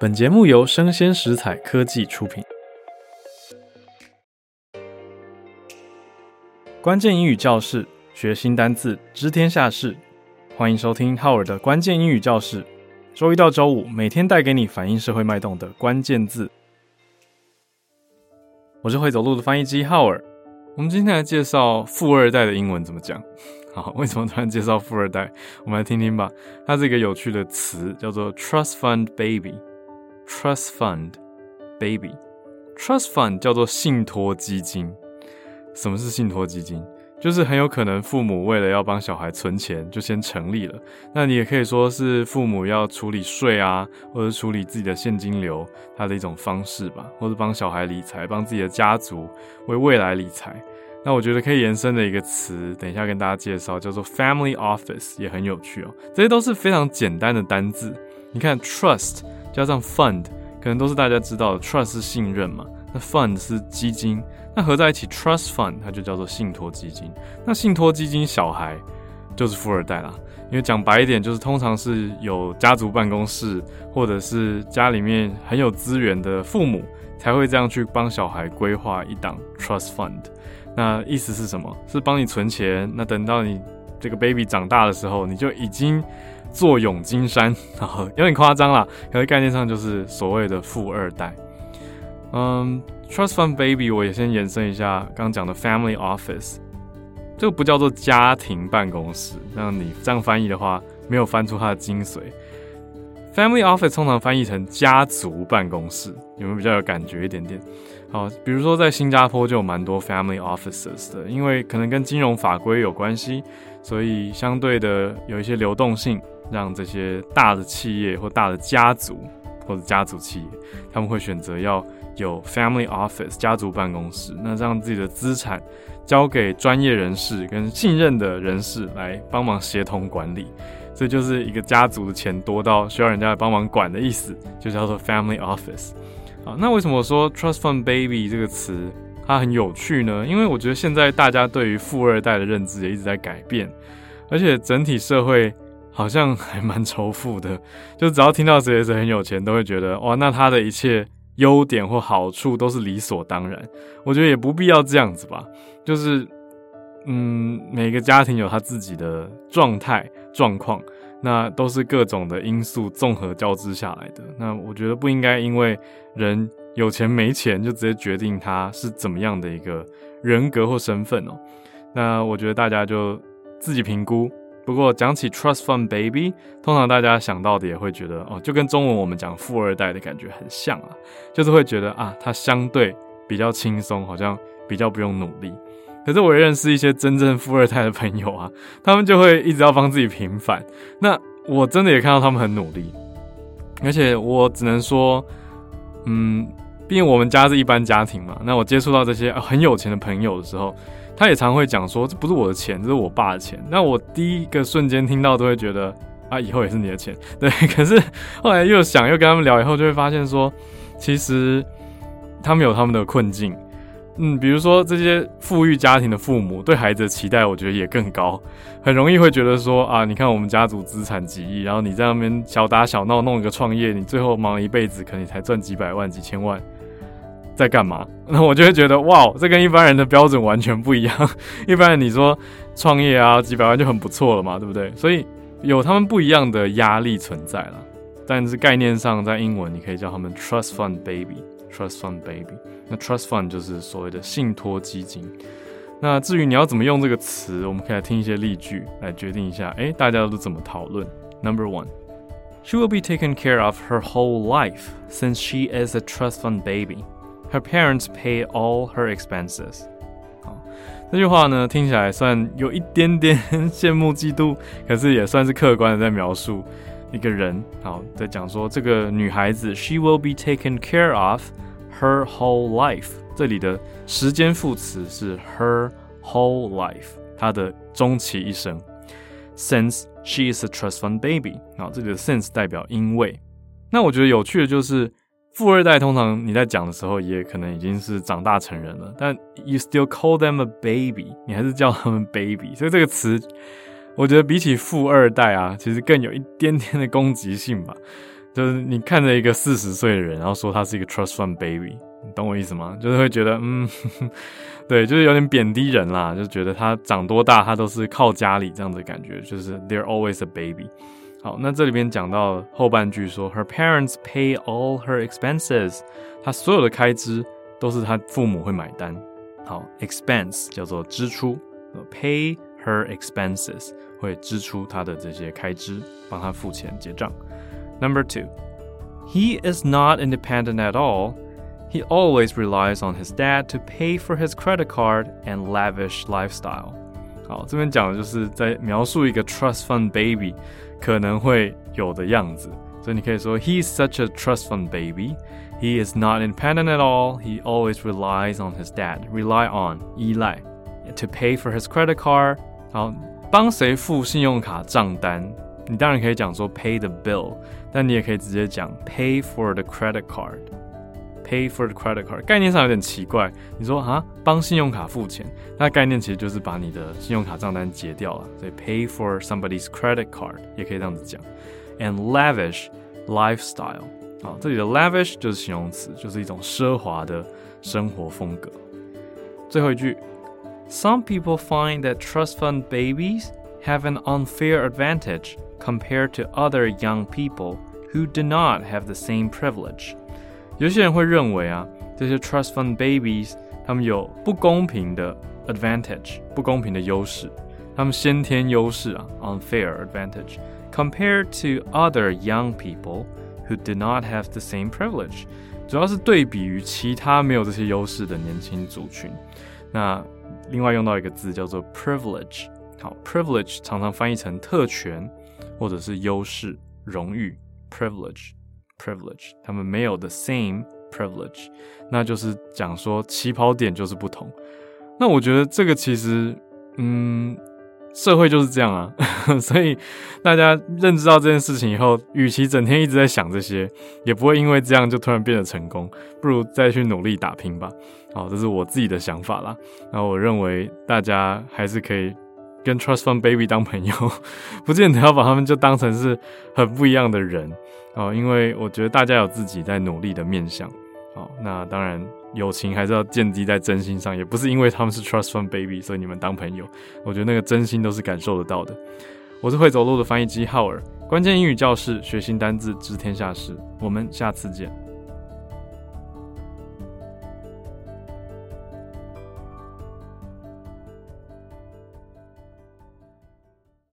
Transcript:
本节目由生鲜食材科技出品。关键英语教室，学新单字，知天下事。欢迎收听浩尔的关键英语教室。周一到周五，每天带给你反映社会脉动的关键字。我是会走路的翻译机浩尔。我们今天来介绍富二代的英文怎么讲。好，为什么突然介绍富二代？我们来听听吧。它是一个有趣的词，叫做 trust fund baby。Trust fund baby，trust fund 叫做信托基金。什么是信托基金？就是很有可能父母为了要帮小孩存钱，就先成立了。那你也可以说是父母要处理税啊，或者处理自己的现金流，它的一种方式吧，或者帮小孩理财，帮自己的家族为未来理财。那我觉得可以延伸的一个词，等一下跟大家介绍，叫做 family office，也很有趣哦。这些都是非常简单的单字。你看，trust。加上 fund 可能都是大家知道的，trust 是信任嘛，那 fund 是基金，那合在一起 trust fund 它就叫做信托基金。那信托基金小孩就是富二代啦，因为讲白一点，就是通常是有家族办公室或者是家里面很有资源的父母才会这样去帮小孩规划一档 trust fund。那意思是什么？是帮你存钱，那等到你这个 baby 长大的时候，你就已经。坐拥金山，然后有点夸张啦，可是概念上就是所谓的富二代。嗯，Trust Fund Baby，我也先延伸一下刚刚讲的 Family Office，这个不叫做家庭办公室，那你这样翻译的话，没有翻出它的精髓。Family Office 通常翻译成家族办公室，有没有比较有感觉一点点？好，比如说在新加坡就有蛮多 Family Offices 的，因为可能跟金融法规有关系，所以相对的有一些流动性。让这些大的企业或大的家族或者家族企业，他们会选择要有 family office 家族办公室，那让自己的资产交给专业人士跟信任的人士来帮忙协同管理，这就是一个家族的钱多到需要人家来帮忙管的意思，就叫做 family office。好，那为什么我说 trust fund baby 这个词它很有趣呢？因为我觉得现在大家对于富二代的认知也一直在改变，而且整体社会。好像还蛮仇富的，就只要听到谁谁谁很有钱，都会觉得哇，那他的一切优点或好处都是理所当然。我觉得也不必要这样子吧，就是嗯，每个家庭有他自己的状态状况，那都是各种的因素综合交织下来的。那我觉得不应该因为人有钱没钱就直接决定他是怎么样的一个人格或身份哦。那我觉得大家就自己评估。不过讲起 Trust Fund Baby，通常大家想到的也会觉得哦，就跟中文我们讲富二代的感觉很像啊，就是会觉得啊，他相对比较轻松，好像比较不用努力。可是我认识一些真正富二代的朋友啊，他们就会一直要帮自己平反。那我真的也看到他们很努力，而且我只能说，嗯，毕竟我们家是一般家庭嘛，那我接触到这些很有钱的朋友的时候。他也常会讲说，这不是我的钱，这是我爸的钱。那我第一个瞬间听到都会觉得啊，以后也是你的钱，对。可是后来又想，又跟他们聊以后，就会发现说，其实他们有他们的困境。嗯，比如说这些富裕家庭的父母对孩子的期待，我觉得也更高，很容易会觉得说啊，你看我们家族资产几亿，然后你在那边小打小闹弄一个创业，你最后忙了一辈子，可能你才赚几百万、几千万。在干嘛？那我就会觉得哇，这跟一般人的标准完全不一样。一般人你说创业啊，几百万就很不错了嘛，对不对？所以有他们不一样的压力存在了。但是概念上，在英文你可以叫他们 trust fund baby，trust fund baby。那 trust fund 就是所谓的信托基金。那至于你要怎么用这个词，我们可以来听一些例句来决定一下。诶，大家都怎么讨论？Number one，she will be taken care of her whole life since she is a trust fund baby。Her parents pay all her expenses。好，这句话呢，听起来算有一点点羡慕嫉妒，可是也算是客观的在描述一个人。好，在讲说这个女孩子，she will be taken care of her whole life。这里的时间副词是 her whole life，她的终其一生。Since she is a trust fund baby，好，这里的 since 代表因为。那我觉得有趣的就是。 富二代通常你在讲的时候，也可能已经是长大成人了，但 you still call them a baby，你还是叫他们 baby，所以这个词，我觉得比起富二代啊，其实更有一点点的攻击性吧。就是你看着一个四十岁的人，然后说他是一个 trust fund baby，你懂我意思吗？就是会觉得，嗯，对，就是有点贬低人啦，就觉得他长多大，他都是靠家里这样的感觉，就是 they're always a baby。好，那这里边讲到后半句说，her parents pay all her expenses，她所有的开支都是她父母会买单。好，expense 叫做支出，pay her expenses 会支出她的这些开支，帮她付钱结账。Number two, he is not independent at all. He always relies on his dad to pay for his credit card and lavish lifestyle. 好，这边讲的就是在描述一个 trust fund baby 可能会有的样子，所以你可以说 He's such a trust fund baby. He is not independent at all. He always relies on his dad. Rely on 依赖 to pay for his credit card. 好，帮谁付信用卡账单？你当然可以讲说 pay the bill，但你也可以直接讲 pay for the credit card。 Pay for the credit card，概念上有点奇怪。你说啊，帮信用卡付钱，那概念其实就是把你的信用卡账单结掉了。所以 pay for somebody's credit card 也可以这样子讲。And lavish lifestyle，啊，这里的 lavish 就是形容词，就是一种奢华的生活风格。最后一句，Some people find that trust fund babies have an unfair advantage compared to other young people who do not have the same privilege. 有些人会认为啊，这些 trust fund babies 他们有不公平的 advantage，不公平的优势，他们先天优势啊，unfair advantage compared to other young people who do not have the same privilege，主要是对比于其他没有这些优势的年轻族群。那另外用到一个字叫做 privilege，好，privilege 常常翻译成特权或者是优势、荣誉，privilege。privilege，他们没有 the same privilege，那就是讲说起跑点就是不同。那我觉得这个其实，嗯，社会就是这样啊。所以大家认知到这件事情以后，与其整天一直在想这些，也不会因为这样就突然变得成功。不如再去努力打拼吧。好，这是我自己的想法啦。那我认为大家还是可以跟 Trust Fund Baby 当朋友，不见得要把他们就当成是很不一样的人。哦，因为我觉得大家有自己在努力的面向，好，那当然友情还是要建立在真心上，也不是因为他们是 Trust Fund Baby，所以你们当朋友，我觉得那个真心都是感受得到的。我是会走路的翻译机浩尔，关键英语教室，学新单字，知天下事，我们下次见。